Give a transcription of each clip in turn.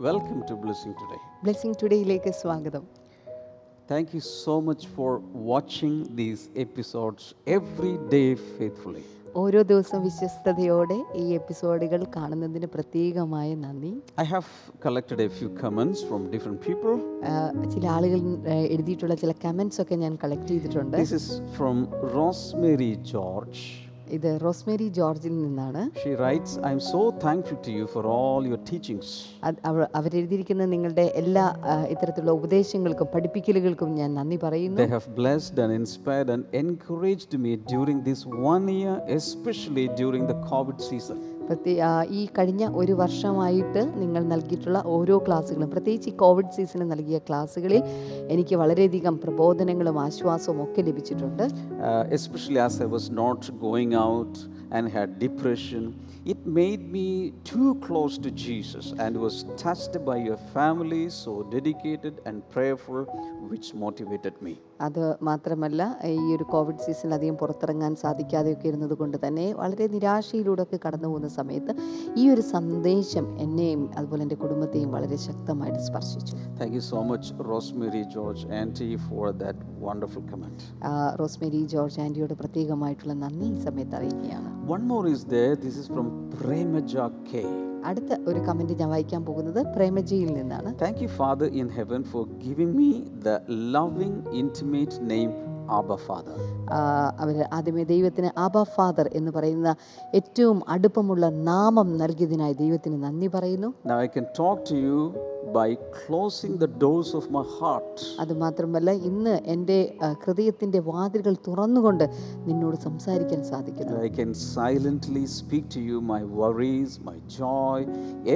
Welcome to Blessing Today. Blessing ടുഡേയിലേക്ക് സ്വാഗതം Thank you so much for watching these episodes every day faithfully. ഓരോ ദിവസവും വിശ്വസ്തയോടെ ഈ എപ്പിസോഡുകൾ കാണുന്നതിന് പ്രത്യേകമായ നന്ദി I have collected a few comments from different people. ആ, ചില ആളുകൾ എഴുതിയിട്ടുള്ള ചില കമന്റ്സ് ഒക്കെ ഞാൻ കളക്ട് ചെയ്തിട്ടുണ്ട് This is from Rosemary George. ഇത് റോസ്മേരി ജോർജിൽ നിന്നാണ്. She writes I am so thankful to you for all your teachings അവർ എഴുതിയിരിക്കുന്ന നിങ്ങളുടെ എല്ലാ ഇത്തരത്തിലുള്ള ഉപദേശങ്ങൾക്കും പഠിപ്പിക്കലുകൾക്കും ഞാൻ നന്ദി പറയുന്നു. They have blessed and inspired and encouraged me during this one year especially during the covid season പ്രത്യേ ഈ കഴിഞ്ഞ ഒരു വർഷമായിട്ട് നിങ്ങൾ നൽകിയിട്ടുള്ള ഓരോ ക്ലാസ്സുകളും പ്രത്യേകിച്ച് ഈ കോവിഡ് സീസണിൽ നൽകിയ ക്ലാസ്സുകളിൽ എനിക്ക് വളരെയധികം പ്രബോധനങ്ങളും ആശ്വാസവും ഒക്കെ ലഭിച്ചിട്ടുണ്ട്. Especially as I was not going out and had depression it made me to close to Jesus and was touched by your family so dedicated and prayerful which motivated me അത് മാത്രമല്ല ഈ ഒരു കോവിഡ് സീസണിൽ അധികം പുറത്തിറങ്ങാൻ സാധിക്കാതെയൊക്കെ ഇരുന്നത് കൊണ്ട് തന്നെ വളരെ നിരാശയിലൂടെ ഒക്കെ കടന്നു പോകുന്ന സമയത്ത് ഈ ഒരു സന്ദേശം എന്നെയും അതുപോലെ എന്റെ കുടുംബത്തെയും വളരെ ശക്തമായിട്ട് സ്പർശിച്ചു. Thank you so much Rosemary George aunty for that wonderful comment Rosemary George ആന്റിയോട് പ്രത്യേകമായിട്ടുള്ള നന്ദി ഈ സമയത്ത് അറിയിക്കുകയാണ്. One more is they This is from Premaja K. അടുത്ത ഒരു കമന്റ് ഞാൻ വായിക്കാൻ പോകുന്നത് പ്രേമജിയിൽ നിന്നാണ്. Thank you father in heaven for giving me the loving intimate name അവർ ആദ്യമേ ദൈവത്തിന് ആബ ഫാദർ എന്ന് പറയുന്ന ഏറ്റവും അടുപ്പമുള്ള നാമം നൽകിയതിനായി ദൈവത്തിന് നന്ദി പറയുന്നു Now I can talk to you by closing the doors of my heart. അതുമാത്രമല്ല ഇന്ന് എന്റെ ഹൃദയത്തിന്റെ വാതിലുകൾ തുറന്നുകൊണ്ട് നിന്നോട് സംസാരിക്കാൻ സാധിക്കുന്നു I can silently speak to you my worries, my joy,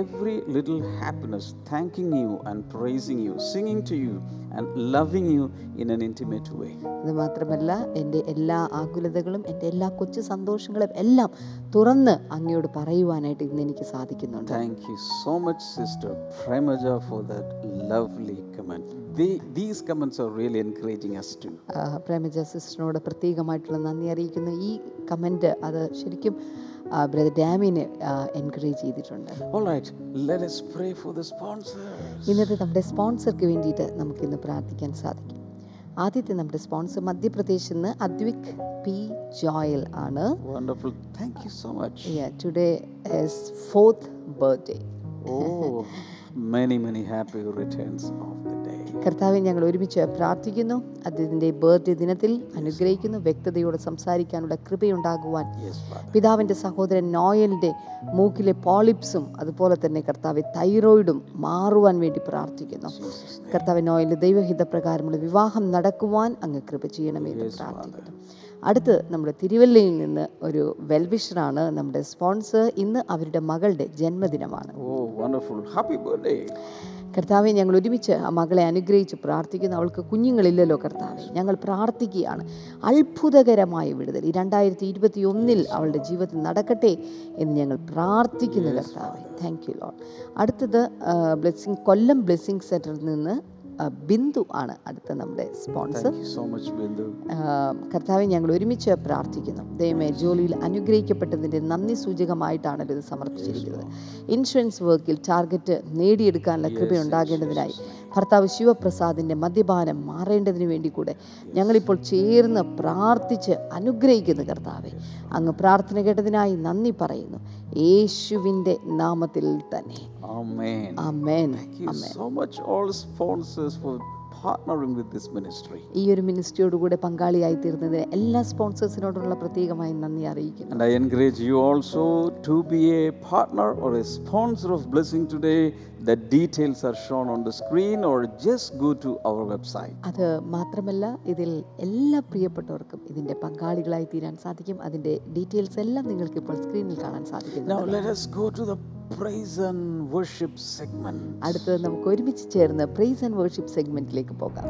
every little happiness, thanking you and praising you, singing to you and loving you in an intimate way. അതുമാത്രമല്ല എന്റെ എല്ലാ ആകുലതകളും എന്റെ എല്ലാ കൊച്ചു സന്തോഷങ്ങളും എല്ലാം തുറന്ന് അങ്ങയോട് പറയുവാനായിട്ട് ഇന്ന് എനിക്ക് സാധിക്കുന്നുണ്ട് Thank you so much, Sister Premaja, for that lovely comment. They, these comments are really encouraging us too. ആ, പ്രേമജ സിസ്റ്ററിനോട് പ്രത്യേകമായിട്ടുള്ള നന്ദി അറിയിക്കുന്നു ഈ കമന്റ് അത് ശരിക്കും ബ്രദർ ഡാമിനെ എൻകറേജ് ചെയ്തിട്ടുണ്ട്. All right, let us pray for the ഇന്നത്തെ നമ്മുടെ സ്പോൺസർക്ക് വേണ്ടിയിട്ട് നമുക്കിന്ന് പ്രാർത്ഥിക്കാൻ സാധിക്കും. ആദ്യത്തെ നമ്മുടെ സ്പോൺസർ മധ്യപ്രദേശിൽ നിന്ന് അദ്വിക് പി ജോയൽ ആണ്. Wonderful. Thank so much yeah today fourth birthday oh many, many happy returns of the day. കർത്താവെ ഞങ്ങൾ ഒരുമിച്ച് പ്രാർത്ഥിക്കുന്നു. അദ്ദേഹത്തിന്റെ ബർത്ത്ഡേ ദിനത്തിൽ അനുഗ്രഹിക്കുന്നു. വ്യക്തതയോടെ സംസാരിക്കാനുള്ള കൃപയുണ്ടാകുവാൻ. പിതാവിന്റെ സഹോദരൻ നോയലിന്റെ മൂക്കിലെ പോളിപ്സും അതുപോലെ തന്നെ കർത്താവ് തൈറോയിഡും മാറുവാൻ വേണ്ടി പ്രാർത്ഥിക്കുന്നു. കർത്താവ് നോയലിന്റെ ദൈവഹിത പ്രകാരമുള്ള വിവാഹം നടക്കുവാൻ അങ്ങ് കൃപ ചെയ്യണമേ എന്ന് പ്രാർത്ഥിക്കുന്നു. അടുത്ത് നമ്മുടെ തിരുവല്ലയിൽ നിന്ന് ഒരു വെൽവിഷറാണ് നമ്മുടെ സ്പോൺസർ. ഇന്ന് അവരുടെ മകളുടെ ജന്മദിനമാണ്. Oh wonderful happy birthday. കർത്താവെ ഞങ്ങൾ ഒരുമിച്ച് ആ മകളെ അനുഗ്രഹിച്ച് പ്രാർത്ഥിക്കുന്നു. അവൾക്ക് കുഞ്ഞുങ്ങളില്ലല്ലോ കർത്താവെ. ഞങ്ങൾ പ്രാർത്ഥിക്കുകയാണ്. അത്ഭുതകരമായ വിടുതൽ. ഈ രണ്ടായിരത്തി ഇരുപത്തി ഒന്നിൽ അവളുടെ ജീവിതത്തിൽ നടക്കട്ടെ എന്ന് ഞങ്ങൾ പ്രാർത്ഥിക്കുന്നു കർത്താവെ. താങ്ക് യു ലോൾ അടുത്തത് ബ്ലെസ്സിങ് കൊല്ലം ബ്ലെസ്സിങ് സെന്ററിൽ നിന്ന് ബിന്ദു ആണ് അടുത്ത നമ്മുടെ സ്പോൺസർ സോ മച്ച് ബിന്ദു. കർത്താവെ ഞങ്ങൾ ഒരുമിച്ച് പ്രാർത്ഥിക്കുന്നു. ദൈവമേ ജോലിയിൽ അനുഗ്രഹിക്കപ്പെട്ടതിന്റെ നന്ദി സൂചകമായിട്ടാണല്ലോ ഇത് സമർപ്പിച്ചിരിക്കുന്നത്. ഇൻഷുറൻസ് വർക്കിൽ ടാർഗറ്റ് നേടിയെടുക്കാനുള്ള കൃപ ഉണ്ടാകേണ്ടതിനായി ഭർത്താവ് ശിവപ്രസാദിന്റെ മദ്യപാനം മാറേണ്ടതിന് വേണ്ടി കൂടെ ഞങ്ങളിപ്പോൾ ചേർന്ന് പ്രാർത്ഥിച്ച് അനുഗ്രഹിക്കുന്നു കർത്താവെ. അങ്ങ് പ്രാർത്ഥന കേട്ടതിനായി നന്ദി പറയുന്നു. യേശുവിന്റെ നാമത്തിൽ തന്നെ. Amen. Amen Thank you so much, all sponsors, for partnering with this ministry. ഈ ഒരു മിനിസ്ട്രിയോടുകൂടെ പങ്കാളിയായി തീർന്നതിന് എല്ലാ സ്പോൺസേഴ്സിനോടുള്ള പ്രത്യേകമായി നന്ദി അറിയിക്കുന്നു And I encourage you also to be a partner or a sponsor of Blessing Today. The details are shown on the screen or just go to our website. അത് മാത്രമല്ല ഇതിൽ എല്ലാ പ്രിയപ്പെട്ടവർക്കും ഇതിന്റെ പങ്കാളികളായി തീരാൻ സാധിക്കും അതിന്റെ ഡീറ്റെയിൽസ് എല്ലാം നിങ്ങൾക്ക് ഇപ്പോൾ സ്ക്രീനിൽ കാണാൻ സാധിക്കും. Now let us go to the praise and worship segment. അടുത്തത് നമുക്ക് ഒരുമിച്ച് ചേർന്ന് പ്രൈസ് ആൻഡ് വേർഷിപ്പ് സെഗ്മെന്റിലേക്ക് പോകാം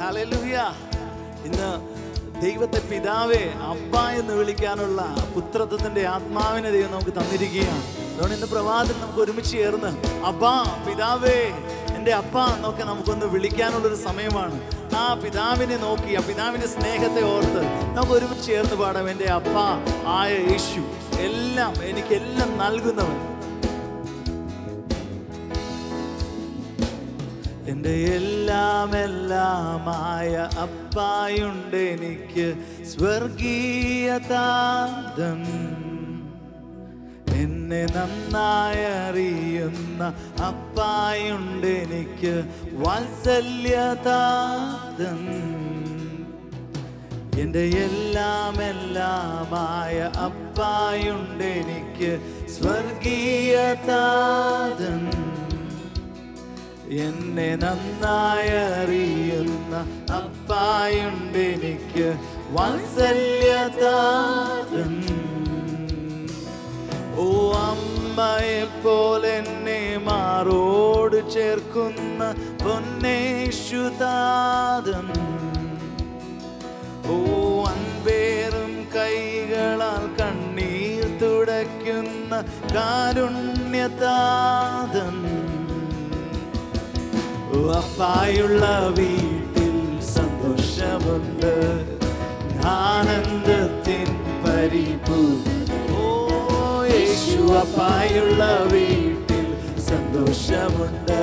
ഹല്ലേലൂയ ഇന്ന് ദൈവത്തെ പിതാവേ അപ്പ എന്ന് വിളിക്കാനുള്ള പുത്രത്വത്തിന്റെ ആത്മാവിനെ ദൈവം നമുക്ക് തന്നിരിക്കുകയാണ്. അതുകൊണ്ട് ഇന്ന് പ്രഭാതത്തിൽ നമുക്ക് ഒരുമിച്ച് ചേർന്ന് അപ്പാ പിതാവേ എന്റെ അപ്പ എന്നൊക്കെ നമുക്കൊന്ന് വിളിക്കാനുള്ളൊരു സമയമാണ്. ആ പിതാവിനെ നോക്കി ആ പിതാവിന്റെ സ്നേഹത്തെ ഓർത്ത് നമുക്ക് ഒരുമിച്ച് ചേർന്ന് പാടാം എന്റെ അപ്പ ആയ യേശു എല്ലാം എനിക്കെല്ലാം നൽകുന്നവൻ. എന്റെ എല്ലാം എല്ലാമായ അപ്പായുണ്ട് എനിക്ക്. സ്വർഗീയ താന്തം എന്നെ നന്നായി അറിയുന്ന അപ്പായുണ്ട് എനിക്ക്. വാത്സല്യതാതൻ എന്റെ എല്ലാം എല്ലാമായ അപ്പായുണ്ട് എനിക്ക്. സ്വർഗീയതാതൻ എന്നെ നന്നായി അറിയുന്ന അപ്പായുണ്ട് എനിക്ക്. വാത്സല്യത ഓ അമ്മയെ പോലെ എന്നെ മാറോട് ചേർക്കുന്ന പൊന്നേശുതാദൻ ഓ അൻപേറും കൈകളാൽ കണ്ണീർ തുടയ്ക്കുന്ന കാരുണ്യതാതൻ ഓ അപ്പായുള്ള വീട്ടിൽ സന്തോഷമുണ്ട്. ആനന്ദത്തിൻ പരിപൂർണ ഓ അപ്പായുള്ള വീട്ടിൽ സന്തോഷമുണ്ട്.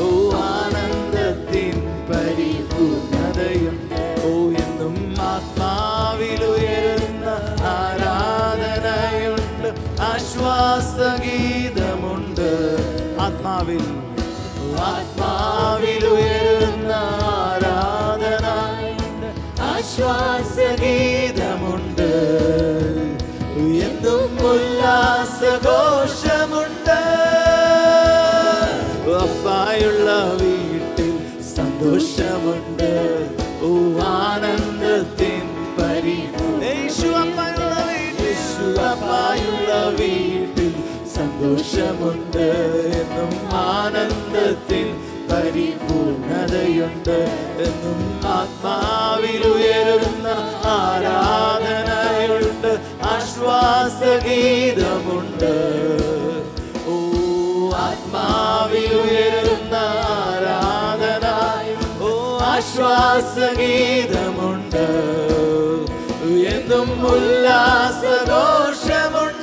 ഓ ആനന്ദത്തിൻ പരിപൂർണതയുണ്ട്. ഓ എന്നും ആത്മാവിലുയരുന്ന ആരാധനയുണ്ട്. ആശ്വാസഗീതമുണ്ട്. ആത്മാവിൽ ആത്മാവിലുയരുന്ന ആരാധനയുണ്ട് ആശ്വാസഗീതമുണ്ട്. എന്നും ഉല്ലാസഘോഷമുണ്ട്. അപ്പായുള്ള വീട്ടിൽ സന്തോഷമുണ്ട്. ഓ ആനന്ദത്തിൻ പരി യേശു അപ്പായുള്ള വീട്ടിൽ യേശു അപ്പായുള്ള വീട്ടിൽ സന്തോഷമുണ്ട് എന്നും ആനന്ദത്തിൽ പരിപൂർണതയുണ്ട് എന്നും ആത്മാവിലുയരുന്ന ആരാധനയുണ്ട്. ആശ്വാസഗീതമുണ്ട്. ഓ ആത്മാവിലുയരുന്ന ആരാധന. ഓ ആശ്വാസഗീതമുണ്ട്. എന്നും ഉല്ലാസഘോഷമുണ്ട്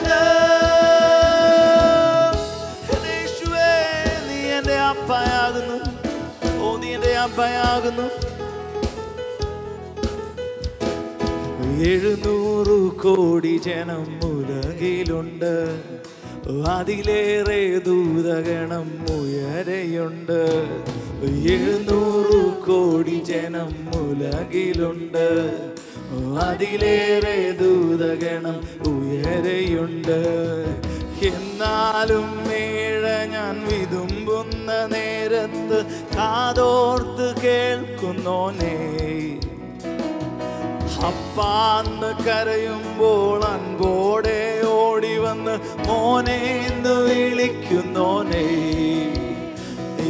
നീ എന്റെ എഴുന്നൂറ് കോടി ജനം ഉലകിലുണ്ട്. അതിലേറെ ദൂതഗണം ഉയരെയുണ്ട്. എഴുന്നൂറ് കോടി ജനം ഉലകിലുണ്ട്. അതിലേറെ ദൂതഗണം ഉയരെയുണ്ട്. എന്നാലും മേഴ ഞാൻ വിതുമ്പുന്ന നേരത്ത് കാതോർത്ത് കേൾക്കുന്നോനേ. അപ്പാന്ന് കരയുമ്പോൾ അൻപോടെ ഓടി വന്ന് മോനെ എന്ന് വിളിക്കുന്നോനെ.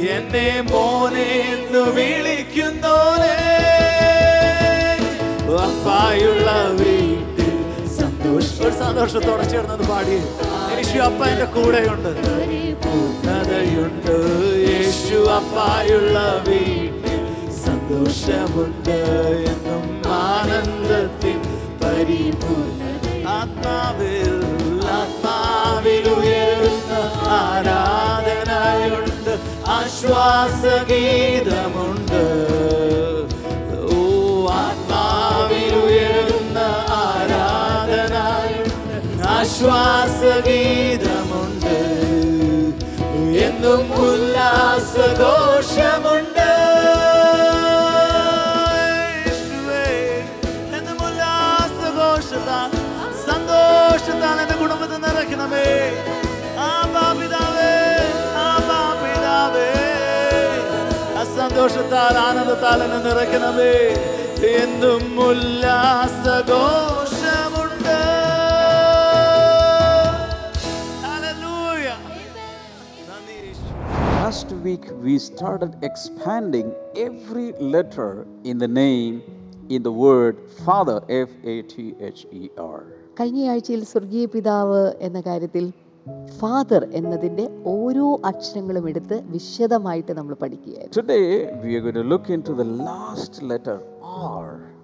എന്നെ മോനെ എന്ന് വിളിക്കുന്നോനെ. അപ്പായുള്ള വീട്ടിൽ സന്തോഷ സന്തോഷത്തോടെ ചേർന്നത് പാടി യേശു അപ്പ എന്റെ കൂടെയുണ്ട്. പൂർണതയുണ്ട്. യേശു അപ്പായുള്ള വീട്ടിൽ സന്തോഷമുണ്ട് എന്നും ആനന്ദത്തിൽ പരിപൂർണ ആത്മാവിൽ ആത്മാവിൽ ആരാധനയുണ്ട്. ആശ്വാസഗീതമുണ്ട്. ആശ്വാസഗീതമുണ്ട് എന്നും ഉല്ലാസഘോഷമുണ്ട്. സന്തോഷത്താൽ എന്റെ കുടുംബത്തെ നിറയ്ക്കണമേ. സന്തോഷത്താൽ ആനന്ദത്താൽ എന്നെ നിറയ്ക്കണമേ. എന്നും ഉല്ലാസഘോഷമുണ്ട് week we started expanding every letter in the name in the word Father, F A T H E R. കഴിഞ്ഞ ആഴ്ചയിൽ സ്വർഗീയ പിതാവ് എന്ന കാര്യത്തിൽ ഫാദർ എന്നതിന്റെ ഓരോ അക്ഷരങ്ങളും എടുത്ത് വിശദമായിട്ട് നമ്മൾ പഠിക്കുകയായിരുന്നു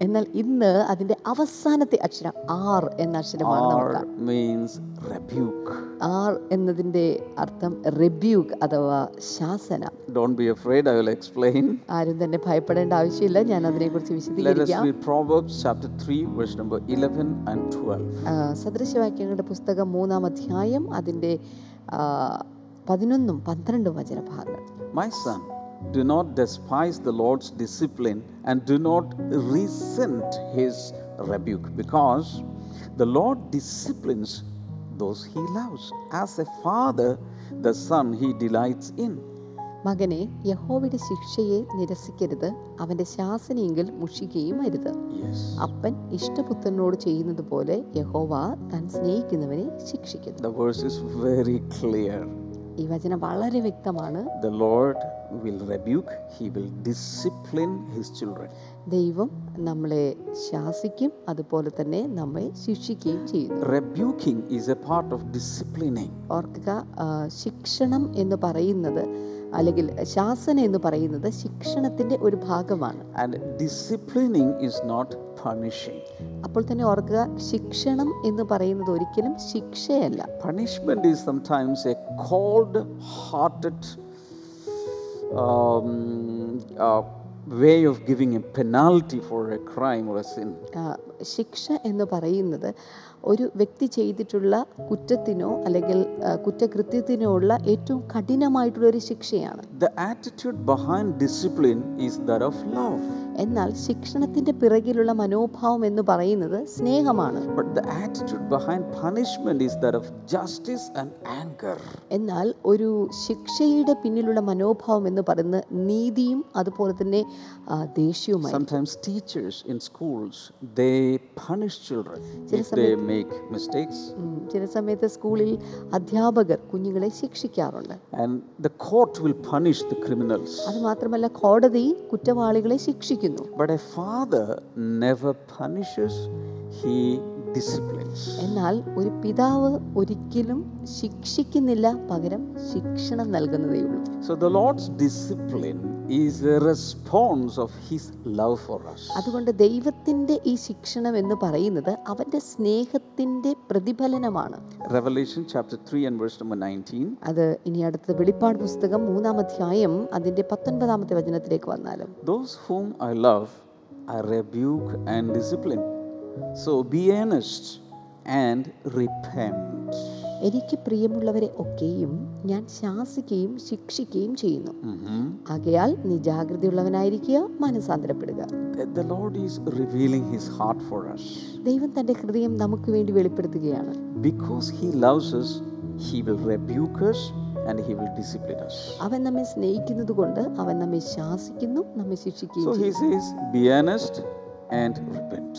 എന്നാൽ ഇന്ന് അതിന്റെ അവസാനത്തെ അക്ഷരം ആർ എന്ന അക്ഷരമാണ് നമുക്ക് means rebuke. ആർ എന്നതിന്റെ അർത്ഥം റെബ്യൂക്ക് അഥവാ ശാസന don't be afraid I will explain. ആരും തന്നെ ഭയപ്പെടേണ്ട ആവശ്യമില്ല ഞാൻ അതിനെക്കുറിച്ച് Let us വിശദീകരിക്കാം read chapter 3, verse number 11 and 12. സദൃശവാക്യങ്ങളുടെ പുസ്തകം മൂന്നാം അധ്യായം അതിന്റെ പതിനൊന്നും പന്ത്രണ്ടും വചനഭാഗങ്ങൾ My son, do not despise the Lord's discipline and do not resent his rebuke, because the Lord disciplines those he loves. As a father, the son he delights in. മകനെ യഹോവയുടെ ശിക്ഷയെ നിരസിക്കരുത് അവൻ്റെ ശാസനയെങ്കിൽ മുഷിക്കുകയും അരുത് Yes. അപ്പൻ ഇഷ്ടപുത്രനോട് ചെയ്യുന്നത് പോലെ യഹോവ താൻ സ്നേഹിക്കുന്നവനെ ശിക്ഷിക്കുന്നു ഈ വചനം വളരെ വ്യക്തമാണ് The Lord will rebuke, he will discipline his children. ദൈവം നമ്മളെ ശാസിക്കും അതുപോലെ തന്നെ നമ്മെ ശിക്ഷിക്കുകയും ചെയ്യുന്നു Rebuking is a part of disciplining. ഓർക്കുക ശിക്ഷണം എന്ന് പറയുന്നത് അല്ലെങ്കിൽ ശാസന എന്ന് പറയുന്നത് ശിക്ഷണത്തിന്റെ ഒരു ഭാഗമാണ് And disciplining is not punishing. അപ്പോൾ തന്നെ ഓർക്കുക ശിക്ഷണം എന്ന് പറയുന്നത് ഒരിക്കലും ശിക്ഷയല്ല Punishment is sometimes a cold hearted um, uh, way of giving a penalty for a crime or a sin. ശിക്ഷ എന്ന് പറയുന്നത് ഒരു വ്യക്തി ചെയ്തിട്ടുള്ള കുറ്റത്തിനോ അല്ലെങ്കിൽ കുറ്റകൃത്യത്തിനോ ഉള്ള ഏറ്റവും കഠിനമായിട്ടുള്ള ഒരു ശിക്ഷയാണ്. The attitude behind discipline is that of love, എന്നാൽ ശിക്ഷണത്തിന്റെ പിറകിലുള്ള മനോഭാവം എന്ന് പറയുന്നത് സ്നേഹമാണ് but the attitude behind punishment is that of justice and anger. എന്നാൽ ഒരു ശിക്ഷയുടെ പിന്നിലുള്ള മനോഭാവം എന്ന് പറയുന്നത് നീതിയും അതുപോലെ തന്നെ ദേഷ്യവുമായി Sometimes teachers in schools they punish children if they make mistakes, ചില സമയത്ത് സ്കൂളിൽ അധ്യാപകർ കുഞ്ഞുങ്ങളെ ശിക്ഷിക്കാറുണ്ട് and the court will punish the criminals. അത് മാത്രമല്ല കോടതി കുറ്റവാളികളെ ശിക്ഷിക്കുന്നു But a father never punishes, he disciplines. എന്നാൽ ഒരു പിതാവ് ഒരിക്കലും ശിക്ഷിക്കുന്നില്ല പകരം ശിക്ഷണം നൽകുന്നതേ ഉള്ളൂ So the Lord's discipline is a response of his love for us. അതുകൊണ്ട് ദൈവത്തിന്റെ ഈ ശിക്ഷണം എന്ന് പറയുന്നത് അവന്റെ സ്നേഹത്തിന്റെ പ്രതിഫലനമാണ് Revelation chapter 3 and verse number 19. അത് ഇനി അടുത്ത വെളിപ്പാട് പുസ്തകം മൂന്നാം അധ്യായം അതിന്റെ പത്തൊൻപതാമത്തെ വചനത്തിലേക്ക് വന്നാലും Those whom I love, I rebuke and discipline. So be earnest and repent. എനിക്ക് പ്രിയമുള്ളവരെ ഒക്കെയും ഞാൻ ശാസിക്കുകയും ശിക്ഷിക്കുകയും ചെയ്യുന്നു Mhm. ആകയാൽ നീ ജാഗ്രതയുള്ളവനായിരിക്കുക മനസാന്തരപ്പെടുക The- The Lord is revealing his heart for us. ദൈവം തന്റെ ഹൃദയം നമുക്ക് വേണ്ടി വെളിപ്പെടുത്തുകയാണ് Because he loves us, he will rebuke us and he will discipline us. അവൻ നമ്മെ സ്നേഹിക്കുന്നത് കൊണ്ട് അവൻ നമ്മെ ശാസിക്കുന്നു നമ്മെ ശിക്ഷിക്കുകയും So he says, Be honest and repent.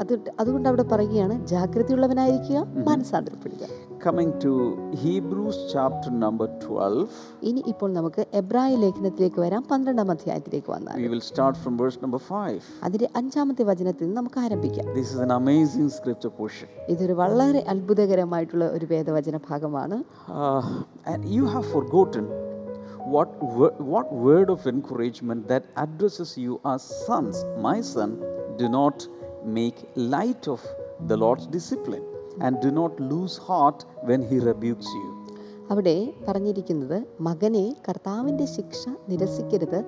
അത് അതുകൊണ്ട് അവിടെ പറയുകയാണ് ജാഗ്രതയുള്ളവനായിരിക്കുക മനസാന്തരപ്പെടുക Coming to Hebrews chapter number 12, ഇനി ഇപ്പോൾ നമുക്ക് എബ്രായ ലേഖനത്തിലേക്ക് വരാം പന്ത്രണ്ടാം അധ്യായത്തിലേക്ക് വന്നാൽ we will start from verse number 5. അതിന്റെ അഞ്ചാമത്തെ വചനത്തിൽ നിന്ന് നമുക്ക് ആരംഭിക്കാം This is an amazing scripture portion. ഇതൊരു വളരെ അത്ഭുതകരമായിട്ടുള്ള ഒരു വേദവചന ഭാഗമാണ് Uh, and you have forgotten what, wo- what word of encouragement that addresses you as sons. My son, do not make light of the Lord's discipline And do not lose heart when he rebukes you. അവിടെ പറഞ്ഞിരിക്കുന്നത് മകനെ കർത്താവിന്റെ ശിക്ഷ നിരസിക്കരുത്.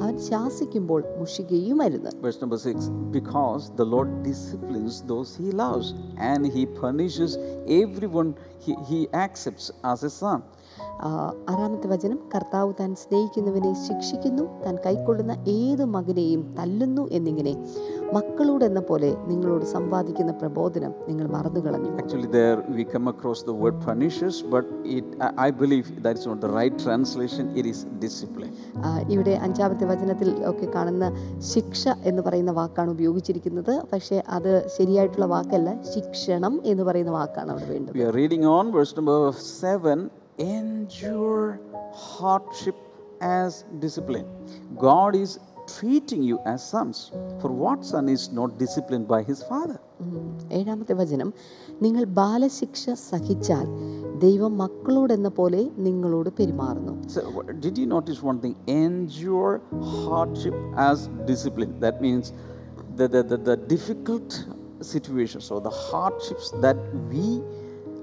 അവൻ ശാസിക്കുമ്പോൾ മുഷികയും അരുത് Verse number 6 Because the Lord disciplines those he loves, and he punishes everyone he, he accepts as a son. ആ, ആറാമത്തെ വചനം കർത്താവ് താൻ സ്നേഹിക്കുന്നവനെ ശിക്ഷിക്കുന്നു താൻ കൈക്കൊള്ളുന്ന ഏത് മകനെയും തല്ലുന്നു എന്നിങ്ങനെ മക്കളോട് എന്ന പോലെ നിങ്ങളോട് സംവാദിക്കുന്ന പ്രബോധനം നിങ്ങൾ മറന്നു കളഞ്ഞു ഇവിടെ അഞ്ചാമത്തെ വചനത്തിൽ ഒക്കെ കാണുന്ന ശിക്ഷ എന്ന് പറയുന്ന വാക്കാണ് ഉപയോഗിച്ചിരിക്കുന്നത്. പക്ഷേ അത് ശരിയായിട്ടുള്ള വാക്കല്ല. ശിക്ഷണം എന്ന് പറയുന്ന വാക്കാണ് അവിടെ വേണ്ടത്. On hardship as discipline God is treating you as sons. For what son is not disciplined by his father? ഉം. ഏഴാമത്തെ വചനം നിങ്ങൾ ബാലശിക്ഷ സഹിച്ചാൽ ദൈവം മക്കളോടെന്ന പോലെ നിങ്ങളോട് പെരുമാറുന്നു So, w- did you notice one thing? Endure hardship as discipline. That means the, the, the, the difficult situations or the hardships that we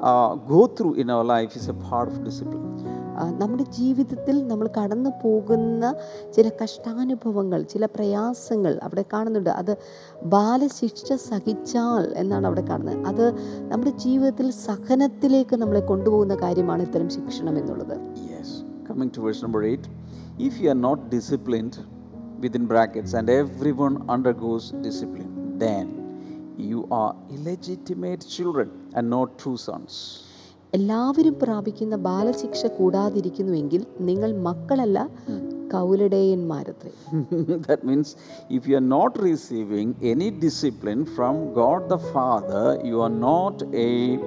uh, go through in our life is a part of discipline. നമ്മുടെ ജീവിതത്തിൽ നമ്മൾ കടന്നു പോകുന്ന ചില കഷ്ടാനുഭവങ്ങൾ ചില പ്രയാസങ്ങൾ അവിടെ കാണുന്നുണ്ട്. അത് ബാലശിക്ഷ സഹിച്ചാൽ എന്നാണ് അവിടെ കാണുന്നത്. അത് നമ്മുടെ ജീവിതത്തിൽ സഹനത്തിലേക്ക് നമ്മളെ കൊണ്ടുപോകുന്ന കാര്യമാണ് ഇത്തരം ശിക്ഷണം എന്നുള്ളത്. If you are not disciplined within brackets and every one discipline then you are illegitimate children and not true sons എല്ലാവരും പ്രാപിക്കുന്ന ബാലശിക്ഷ കൂടാതിരിക്കുന്നുവെങ്കിൽ നിങ്ങൾ മക്കളല്ല that means if you are not receiving any discipline from God the father you are not a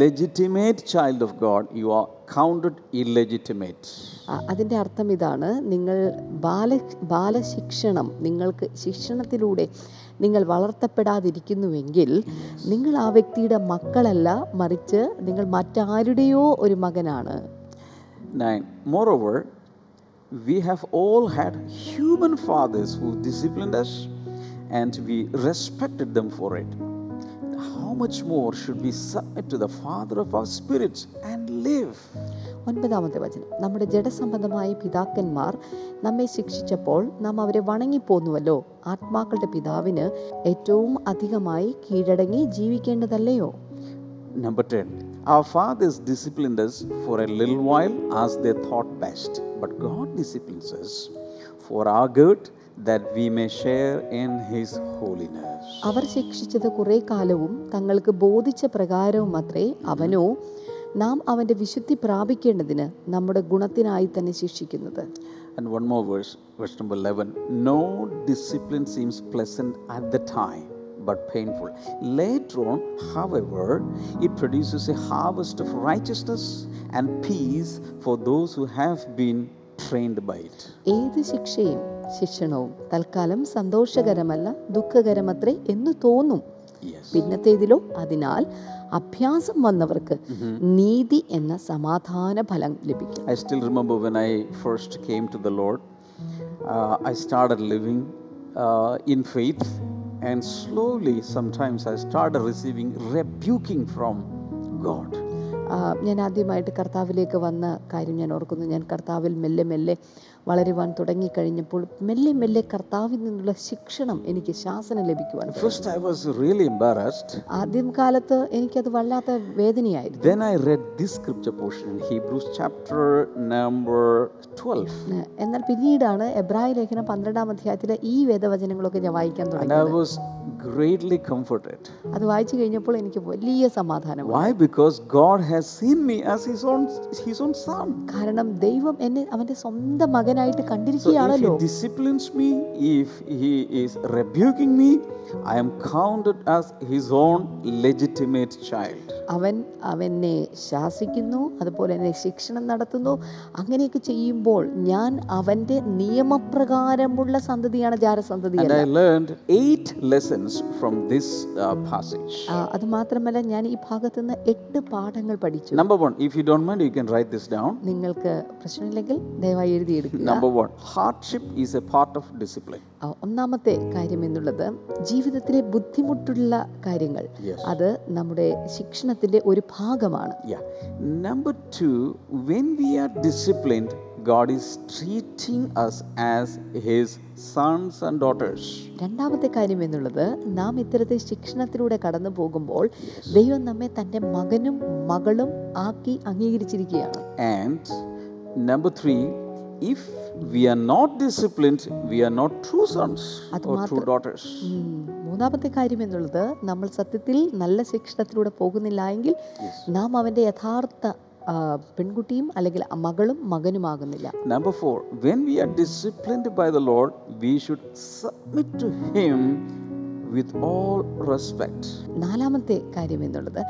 legitimate child of God you are counted illegitimate അതിന്റെ അർത്ഥം ഇതാണ് നിങ്ങൾ ബാല ബാലശിക്ഷണം നിങ്ങൾക്ക് ശിക്ഷണത്തിലൂടെ നിങ്ങൾ വളർത്തപ്പെടാതിരിക്കുന്നുവെങ്കിൽ നിങ്ങൾ ആ വ്യക്തിയുടെ മക്കളല്ല മറിച്ച് നിങ്ങൾ മറ്റാരുടെയോ ഒരു മകനാണ് 9. Moreover, we have all had human fathers who disciplined us and we respected them for it. How much more should we submit to the Father of our spirits and live? ഒൻപതാമത്തെ വചനം നമ്മുടെ ജഡസംബന്ധമായ പിതാക്കന്മാർ നമ്മെ ശിക്ഷിച്ചപ്പോൾ നാം അവരെ വണങ്ങിപ്പോന്നുവല്ലോ ആത്മാക്കളുടെ പിതാവിന് ഏറ്റവും അധികമായി കീഴടങ്ങി ജീവിക്കേണ്ടതല്ലയോ number 10. Our fathers disciplined us for a little while as they thought best, but God disciplines us for our good that we may share in His holiness. അവർ ശിക്ഷിച്ചത് കുറേ കാലവും തങ്ങൾക്ക് ബോധിച്ച പ്രകാരവും അത്രേ അവനോ നാം അവന്റെ വിശുദ്ധി പ്രാപിക്കേണ്ടതിന് നമ്മുടെ ഗുണത്തിനായി തന്നെ ശിക്ഷിക്കുന്നത് And one more verse, verse number 11. No discipline seems pleasant at the time, but painful. Later on, however, it produces a harvest of righteousness and peace for those who have been trained by it. ഏത് ശിക്ഷയും ശിക്ഷണവും തൽക്കാലം സന്തോഷകരമല്ല ദുഃഖകരമത്രേ എന്ന് തോന്നും Yes. പിന്നത്തേതിലോ അതിനാൽ അഭ്യാസം വന്നവർക്ക് നീതി എന്ന സമാധാന ഫലം ലഭിക്കും I still remember when I first came to the Lord, uh, I started living uh, in faith, and slowly, sometimes I started receiving rebuking from God. ആ, ഞാൻ ആദ്യമായിട്ട് കർത്താവിലേക്ക് വന്ന കാര്യം ഞാൻ ഓർക്കുന്നു ഞാൻ കർത്താവിൽ മെല്ലെ മെല്ലെ വളരുവാൻ തുടങ്ങിക്കഴിഞ്ഞപ്പോൾ മെല്ലെ മെല്ലെ കർത്താവിൽ നിന്നുള്ള ശിക്ഷണം എനിക്ക് ശാസനം ലഭിക്കുവാൻ first I was really embarrassed embarrassed. ആദ്യം കാലത്ത് എനിക്കത് വല്ലാത്ത വേദനയായിരുന്നു Then I read this scripture portion in Hebrews chapter number 12. ഏഹ് എന്നാൽ പിന്നീടാണ് എബ്രായ ലേഖനം പന്ത്രണ്ടാം അധ്യായത്തിലെ ഈ വേദവചനങ്ങളൊക്കെ ഞാൻ വായിക്കാൻ തുടങ്ങി I തുടങ്ങി was greatly comforted. അത് വായിച്ചു കഴിഞ്ഞപ്പോൾ എനിക്ക് വലിയ സമാധാനം Why? Because God has seen me as His own, His own Son. കാരണം ദൈവം എന്നെ അവന്റെ സ്വന്തം മകനായിട്ട് കണ്ടിരിക്കുകയാണല്ലോ. Disciplines me if he is rebuking me I am counted as his own legitimate child അവൻ അവനെ ശാസിക്കുന്നു അതുപോലെ തന്നെ ശിക്ഷണം നടത്തുന്നു. അങ്ങനെയൊക്കെ ചെയ്യുമ്പോൾ ഞാൻ അവന്റെ നിയമപ്രകാരമുള്ള സന്തതിയാണ് ജാരസന്തതി uh, അത് മാത്രമല്ല ഞാൻ ഈ ഭാഗത്ത് നിന്ന് എട്ട് പാഠങ്ങൾ പഠിച്ചു. Number one if you don't mind you can write this down നിങ്ങൾക്ക് പ്രശ്നമില്ലെങ്കിൽ ദയവായി എഴുതിയെടുക്കുക One, hardship is a part of discipline ഒന്നാമത്തെ കാര്യം എന്നുള്ളത് ജീവിതത്തിലെ ബുദ്ധിമുട്ടുള്ള കാര്യങ്ങൾ. അത് നമ്മുടെ ശിക്ഷണത്തിന്റെ ഒരു ഭാഗമാണ്. Number two when we are disciplined, God is treating us as His sons and daughters. രണ്ടാമത്തെ കാര്യം എന്നുള്ളത് നാം ഇത്തരത്തിൽ ശിക്ഷണത്തിലൂടെ കടന്നു പോകുമ്പോൾ ദൈവം നമ്മെ തന്റെ മകനും മകളും ആക്കി അംഗീകരിച്ചിരിക്കുകയാണ്. And number three, if we are not disciplined, we are not true sons അത് or true daughters. മൂന്നാമത്തെ കാര്യം എന്നുള്ളത് നമ്മൾ സത്യത്തിൽ നല്ല ശിക്ഷണത്തിലൂടെ പോകുന്നില്ല എങ്കിൽ നാം അവന്റെ യഥാർത്ഥ പെൺകുട്ടിയും അല്ലെങ്കിൽ മകളും മകനുമാകുന്നില്ല number four, when we are disciplined by the Lord, we should submit to Him with all respect നാലാമത്തെ കാര്യം എന്നുള്ളത്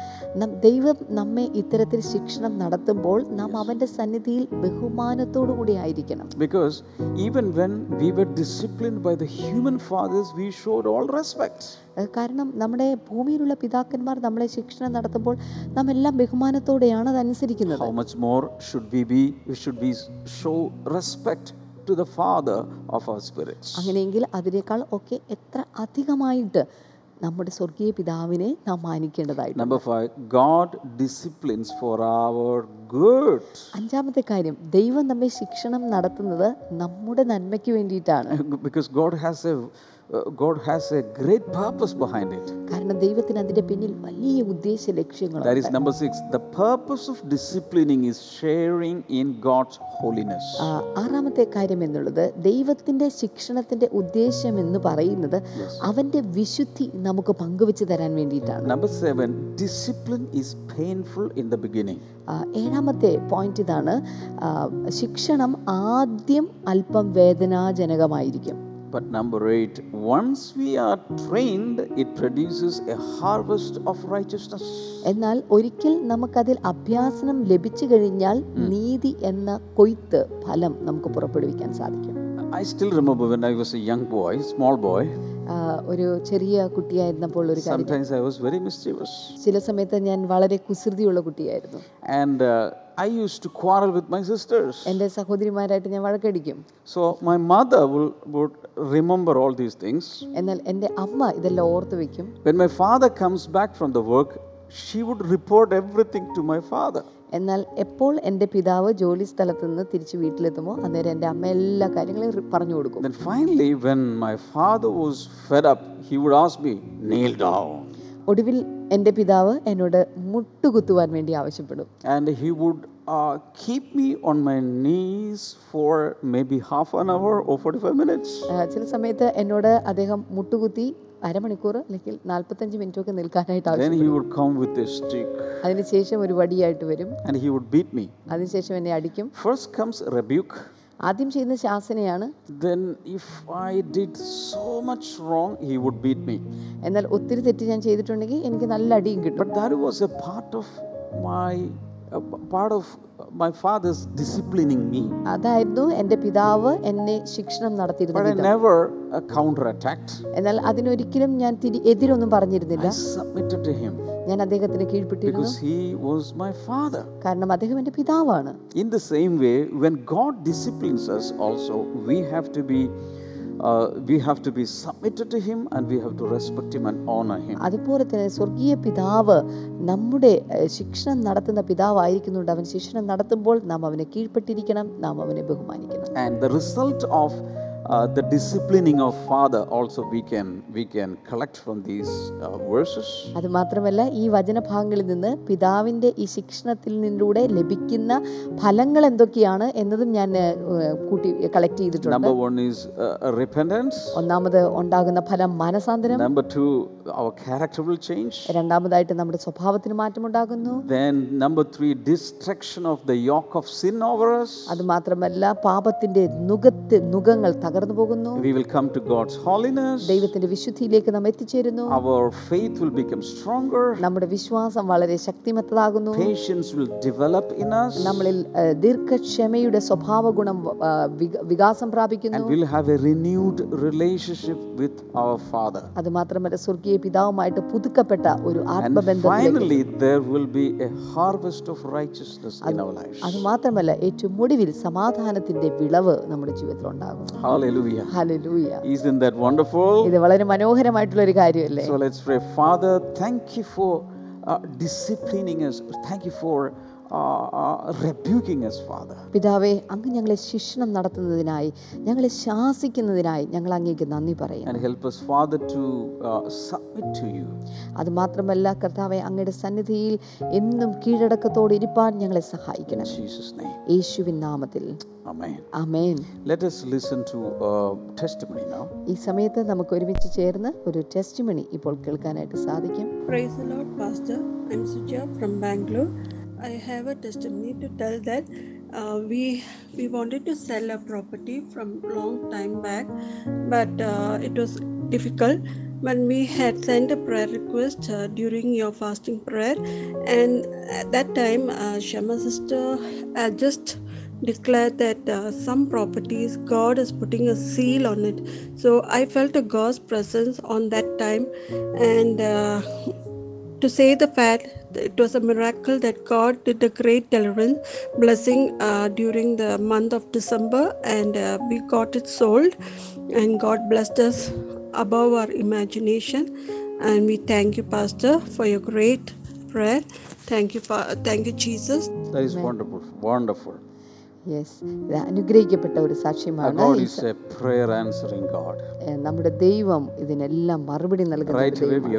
ദൈവം നമ്മെ ഇത്തരത്തിൽ ശിക്ഷണം നടത്തുമ്പോൾ നാം അവന്റെ സന്നിധിയിൽ ബഹുമാനത്തോടു കൂടി ആയിരിക്കണം. Because even when we were disciplined by the human fathers we showed all respect കാരണം നമ്മുടെ ഭൂമിയിലുള്ള പിതാക്കന്മാർ നമ്മളെ ശിക്ഷണം നടത്തുമ്പോൾ നാം എല്ലാം ബഹുമാനത്തോടെയാണ് അത് അനുസരിക്കുന്നത്. How much more should be be? Should be show show respect the father of our spirits. അങ്ങനെയെങ്കിൽ അതിനേക്കാൾ ഒക്കെ എത്ര അധികമായിട്ട് നമ്മുടെ സ്വർഗീയ പിതാവിനെ നാം മാനിക്കേണ്ടതായിട്ട് number 5 God disciplines for our good അഞ്ചാമത്തെ കാര്യം ദൈവം നമ്മെ ശിക്ഷണം നടത്തുന്നത് നമ്മുടെ നന്മയ്ക്ക് വേണ്ടിയിട്ടാണ്. Because God has uh, God has a great purpose behind it. കാരണം ദൈവത്തിന് അതിന്റെ പിന്നിൽ വലിയ ഉദ്ദേശ That is number 6. The purpose of disciplining is sharing in God's holiness. ആറാമത്തെ കാര്യം എന്നുള്ളത് ദൈവത്തിന്റെ ശിക്ഷണത്തിന്റെ ഉദ്ദേശം എന്ന് പറയുന്നത് അവന്റെ വിശുദ്ധി നമുക്ക് പങ്കുവെച്ചു തരാൻ വേണ്ടിയിട്ടാണ് Number 7. discipline is painful in the beginning. ഏഴാമത്തെ പോയിന്റ് ഇതാണ് ശിക്ഷണം ആദ്യം അല്പം വേദനാജനകമായിരിക്കും But number eight, once we are trained, it produces a harvest of righteousness. എന്നാൽ ഒരിക്കൽ നമുക്കതിൽ അഭ്യാസനം ലഭിച്ചു കഴിഞ്ഞാൽ നീതി എന്ന കൊയ്ത്ത് ഫലം നമുക്ക് പുറപ്പെടുവിക്കാൻ സാധിക്കും I still remember when I was a young boy, small boy, ഒരു ചെറിയ കുട്ടിയായിരുന്നപ്പോൾ ഒരു കാര്യം sometimes I was very mischievous. ചില സമയത്ത് ഞാൻ വളരെ കുസൃതിയുള്ള കുട്ടിയായിരുന്നു And uh, I used to quarrel with my sisters. എന്റെ സഹോദരിമാരായിട്ട് ഞാൻ വഴക്കടിക്കും So my mother will, would remember all these things. എന്നാൽ എന്റെ അമ്മ ഇതെല്ലാം ഓർത്ത് വെക്കും When my father comes back from the work, she would report everything to my father. എന്നാൽ എപ്പോൾ എന്റെ പിതാവ് ജോലി സ്ഥലത്ത് നിന്ന് തിരിച്ച് വീട്ടിലെത്തുമോ അന്നേരം എന്റെ അമ്മ എല്ലാ കാര്യങ്ങളും പറഞ്ഞു കൊടുക്കും Then finally, when my father was fed up, he would ask me, kneel down. ഒടുവിൽ എന്റെ പിതാവ് എന്നോട് മുട്ടുകുത്തുവാൻ വേണ്ടി ആവശ്യപ്പെടും and he would keep me on my my for for maybe half an hour or 45 minutes. ആ, ചില സമയത്ത് എന്നോട് അദ്ദേഹം മുട്ടുകുത്തി അരമണിക്കൂർ അല്ലെങ്കിൽ നാൽപ്പത്തഞ്ച് മിനിറ്റ് ഒക്കെ നിൽക്കാനായിട്ട് Then ആവശ്യം he would come with a stick അതിനുശേഷം ഒരു വടിയായിട്ട് വരും and he would beat me. അതിനുശേഷം എന്നെ അടിക്കും ഫസ്റ്റ് കംസ് rebuke. ആദ്യം ചെയ്യുന്ന ശാസനയാണ് Then, if I did so much wrong, he would beat me. എന്നാൽ ഒത്തിരി തെറ്റ് ഞാൻ ചെയ്തിട്ടുണ്ടെങ്കിൽ എനിക്ക് നല്ല അടിയും കിട്ടും But that was a part of my a p- part of my father's disciplining me. അതായിരുന്നു എന്റെ പിതാവ് എന്നെ ശിക്ഷണം നടത്തിയിരുന്ന But I വിധം never uh, counterattacked. എന്നാൽ അതിനൊരിക്കലും ഞാൻ തിരി എതിരൊന്നും പറഞ്ഞിരുന്നില്ല I submitted to him ഞാൻ അദ്ദേഹത്തിന് കീഴ്പ്പെട്ടിരുന്നു because he was my father. കാരണം അദ്ദേഹം എന്റെ പിതാവാണ് In the same way, when God disciplines us, also we have to be we have to be submitted to Him and we have to respect Him and honor Him. അതുപോലെ തന്നെ സ്വർഗീയ പിതാവ് നമ്മുടെ ശിക്ഷണം നടത്തുന്ന പിതാവായിരിക്കുന്നുണ്ട് അവൻ ശിക്ഷണം നടത്തുമ്പോൾ നാം അവനെ കീഴ്പ്പെട്ടിരിക്കണം നാം അവനെ ബഹുമാനിക്കണം And the result of the disciplining of father also we can we can collect from these verses അത് മാത്രമല്ല ഈ വചനഭാഗങ്ങളിൽ നിന്ന് പിതാവിന്റെ ഈ ശിക്ഷണത്തിൽ നിന്നൂടെ ലഭിക്കുന്ന ഫലങ്ങൾ എന്തൊക്കെയാണ് എന്നതും ഞാൻ കൂട്ടി കളക്ട് ചെയ്തിട്ടുണ്ട്. നമ്പർ വൺ ഈസ് റിപ്പൻഡൻസ് ഒന്നാമത് ഉണ്ടാകുന്ന ഫലം മനസാന്തരം. Number two our character will change രണ്ടാമതായിട്ട് നമ്മുടെ സ്വഭാവത്തിൽ മാറ്റം ഉണ്ടാകുന്നു. Then number three destruction of the yoke of sin over അത് മാത്രമല്ല പാപത്തിന്റെ നുഖത്തെ നുഖങ്ങൾ പോകുന്നു We will come to God's holiness. ദൈവത്തിന്റെ വിശുദ്ധിയിലേക്ക് നാം എത്തിച്ചേരുന്നു Our faith will become stronger. നമ്മുടെ വിശ്വാസം വളരെ ശക്തിമത്തതാകുന്നു Patience will develop in us. നമ്മളിൽ ദീർഘക്ഷമയുടെ സ്വഭാവ ഗുണം ആ, വിക- വികാസം പ്രാപിക്കുന്നു And we'll have a renewed relationship with our Father. അത് മാത്രമല്ല സ്വർഗീയ പിതാവുമായിട്ട് പുതുക്കപ്പെട്ട ഒരു And ആത്മബന്ധത്തിലേക്ക് finally, there will be a harvest of righteousness in our lives. അത് മാത്രമല്ല ഏറ്റവും ഒടുവിൽ സമാധാനത്തിന്റെ വിളവ് നമ്മുടെ ജീവിതത്തിൽ ഉണ്ടാകും Hallelujah. Hallelujah Isn't that wonderful? ഇത് വളരെ മനോഹരമായിട്ടുള്ള ഒരു കാര്യമല്ലേ So let's pray. Father, thank you for uh, disciplining us. Thank you for uh, uh, rebuking us, Father. പിതാവേ അങ്ങ് ഞങ്ങളെ ശിക്ഷണം നടത്തുന്നതിനായി ഞങ്ങളെ ശാസിക്കുന്നതിനായി ഞങ്ങൾ അങ്ങേക്ക് നന്ദി പറയും And help us, Father, to uh, submit to you. അത് മാത്രമല്ല കർത്താവെ അങ്ങയുടെ സന്നിധിയിൽ എന്നും കീഴടക്കത്തോടെ ഇരിപ്പാൻ ഞങ്ങളെ In സഹായിക്കണം Jesus' name. യേശുവിൻ നാമത്തിൽ Amen. Let us listen to testimony now. ഈ സമയത്ത് നമുക്ക് ഒരുമിച്ച് ചേർന്ന് ഒരു ടെസ്റ്റ് മണി ഇപ്പോൾ കേൾക്കാനായിട്ട് സാധിക്കും Praise the Lord, Pastor. I'm Suja from Bangalore. I have a testimony to tell that uh, we we wanted to sell a property from long time back, but uh, it was difficult. when we had sent a prayer request uh, during your fasting prayer, and at that time, uh, Shema sister just declared that uh, some properties God is putting a seal on it. So I felt a God's presence on that time, and uh, to say the fact it was a miracle that god did a great deliverance blessing uh, during the month of december and uh, we got it sold and god blessed us above our imagination and we thank you pastor for your great prayer thank you Pa- thank you jesus That is wonderful. Wonderful. Yes അനുഗ്രഹിക്കപ്പെട്ട ഒരു സാക്ഷ്യമാണ് നമ്മുടെ ദൈവം ഇതിനെല്ലാം മറുപടി നൽകുന്നു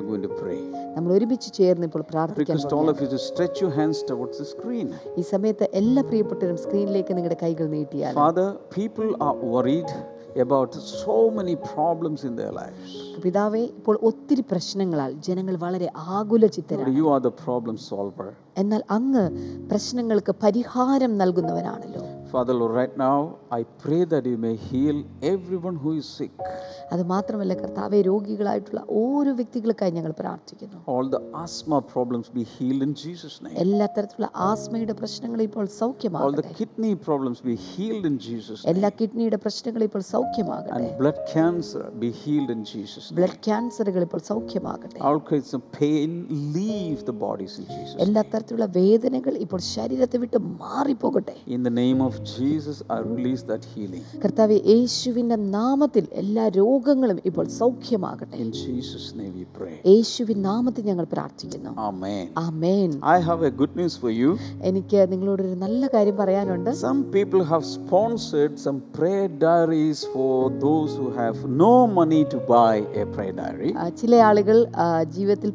നമ്മൾ ഒരുമിച്ച് ചേർന്ന് ഇപ്പോൾ പ്രാർത്ഥിക്കുന്നു ഈ സമയത്ത് എല്ലാ പ്രിയപ്പെട്ടവരും സ്ക്രീനിലേക്ക് നിങ്ങളുടെ കൈകൾ നീട്ടിയാൽ. Father people are worried about so many problems in their life പിതാവേ ഇപ്പോൾ ഒത്തിരി പ്രശ്നങ്ങളാൽ ജനങ്ങൾ വളരെ ആകുലചിത്തരാണ്. You are the problem solver എന്നാൽ അങ്ങ് പ്രശ്നങ്ങൾക്ക് പരിഹാരം നൽകുന്നവനാണല്ലോ. അത് മാത്രമല്ല കർത്താവെ രോഗികളായിട്ടുള്ള ഓരോ വ്യക്തികൾക്കായി ഞങ്ങൾ പ്രാർത്ഥിക്കുന്നു. എല്ലാ തരത്തിലുള്ള ആസ്മയുടെ പ്രശ്നങ്ങൾ ഇപ്പോൾ സൗഖ്യമാകട്ടെ. എല്ലാ കിഡ്നിയുടെ പ്രശ്നങ്ങൾ ഇപ്പോൾ സൗഖ്യമാകട്ടെ. ബ്ലഡ് ക്യാൻസറുകൾ ഇപ്പോൾ സൗഖ്യമാകട്ടെ. എല്ലാ തരത്തിലുള്ള വേദനകൾ ഇപ്പോൾ ശരീരത്തെ വിട്ട് മാറിപ്പോകട്ടെ. In the name of Jesus I release that healing കർത്താവേ യേശുവിന്റെ നാമത്തിൽ എല്ലാ രോഗങ്ങളും ഇപ്പോൾ സൗഖ്യമാകട്ടെ. In Jesus name we pray യേശുവിൻ നാമത്തിൽ ഞങ്ങൾ പ്രാർത്ഥിക്കുന്നു. ആമേൻ ആമേൻ. I have a good news for you എനിക്ക് നിങ്ങളോട് ഒരു നല്ല കാര്യം പറയാനുണ്ട്. Some people have sponsored some prayer diaries for those who have no money to buy a prayer diary ചില ആളുകൾ ജീവിതത്തിൽ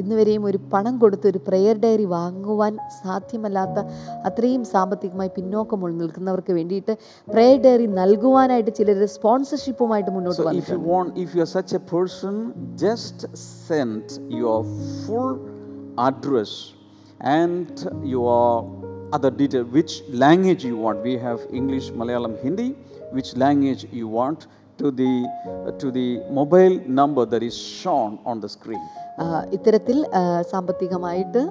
ഇന്നുവരെയും ഒരു പണം കൊടുത്ത് ഒരു പ്രേയർ ഡയറി വാങ്ങി വാങ്ങുവാൻ സാധ്യമല്ലാത്ത അത്രയും സാമ്പത്തികമായി പിന്നോക്കം നിൽക്കുന്നവർക്ക് വേണ്ടിയിട്ട് പ്രെയർ ഡയറി നൽകുവാനായിട്ട് ചിലർ സ്പോൺസർഷിപ്പുമായിട്ട് മുന്നോട്ട് വന്നു if you വന്നിട്ടുണ്ട് want, if you such a person, just send your full address and your other detail, which language you want. We have English, Malayalam, Hindi, which language you want to the to the mobile number that is shown on the screen. ഇത്തരത്തിൽ സാമ്പത്തികമായിട്ട്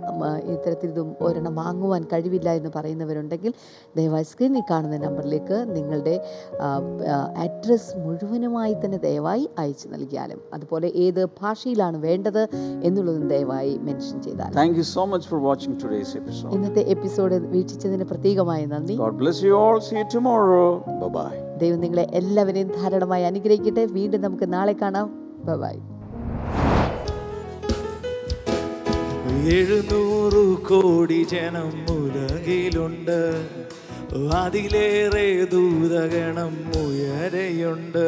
ഇത്തരത്തിൽ ഇതും ഒരെണ്ണം വാങ്ങുവാൻ കഴിവില്ല എന്ന് പറയുന്നവരുണ്ടെങ്കിൽ ദയവായി സ്ക്രീനിൽ കാണുന്ന നമ്പറിലേക്ക് നിങ്ങളുടെ അഡ്രസ്സ് മുഴുവനുമായി തന്നെ ദയവായി അയച്ചു നൽകിയാലും അതുപോലെ ഏത് ഭാഷയിലാണ് വേണ്ടത് എന്നുള്ളതും ദയവായി മെൻഷൻ ചെയ്താൽ thank you so much for watching today's episode. ഇന്നത്തെ എപ്പിസോഡ് വീക്ഷിച്ചതിന് പ്രത്യേകമായി നന്ദി. God bless you all see you tomorrow bye bye. ദൈവം നിങ്ങളെ എല്ലാവരെയും ധാരാളമായി അനുഗ്രഹിക്കട്ടെ. വീണ്ടും നമുക്ക് നാളെ കാണാം. ബൈ എഴുന്നൂറ് കോടി ജനം ഉലകിലുണ്ട്. അതിലേറെ ദൂതഗണം ഉയരെയുണ്ട്.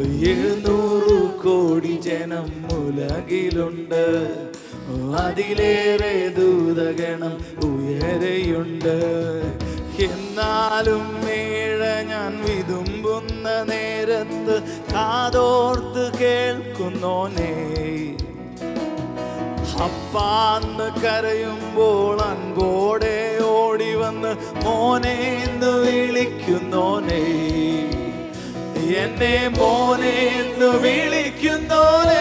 എഴുന്നൂറ് കോടി ജനം ഉലകിലുണ്ട്. അതിലേറെ ദൂതഗണം ഉയരെയുണ്ട്. എന്നാലും മേഴ ഞാൻ വിതുമ്പുന്ന നേരത്ത് കാതോർത്ത് കേൾക്കുന്നോനേ. അപ്പാന്ന് കരയുമ്പോൾ അൻപോടെ ഓടി വന്ന് മോനെ എന്ന് വിളിക്കുന്നോനെ. എന്നെ മോനെ എന്ന് വിളിക്കുന്നോനെ.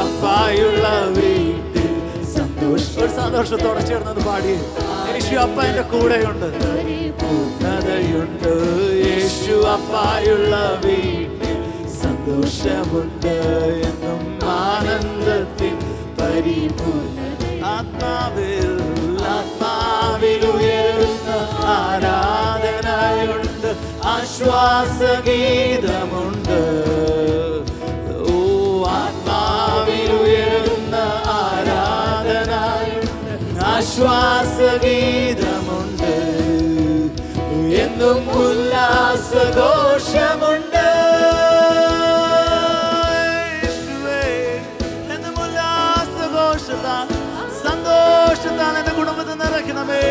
അപ്പായുള്ള വീട്ടിൽ സന്തോഷം. ഒരു സന്തോഷത്തോടെ ചേർന്നത് പാടി. യേശു അപ്പ എന്റെ കൂടെയുണ്ട്. പൂർണതയുണ്ട്. യേശു അപ്പായുള്ള വീട്ടിൽ സന്തോഷമുണ്ട് എന്നും ആത്മാവിൽ ആരാധനയുണ്ട്. ആശ്വാസഗീതമുണ്ട്. ഓ ആത്മാവിൽ ആരാധനയുണ്ട്. ആശ്വാസഗീതമുണ്ട്. എന്നും ഉല്ലാസഘോഷമുണ്ട്. നിറയ്ക്കണമേ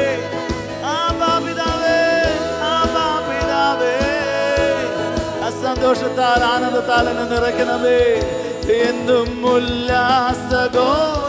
ആബാ പിതാവേ, ആബാ പിതാവേ. സന്തോഷത്താൽ ആനന്ദത്താൽ എന്നെ നിറയ്ക്കണമേ എന്നും ഉല്ലാസഘോഷ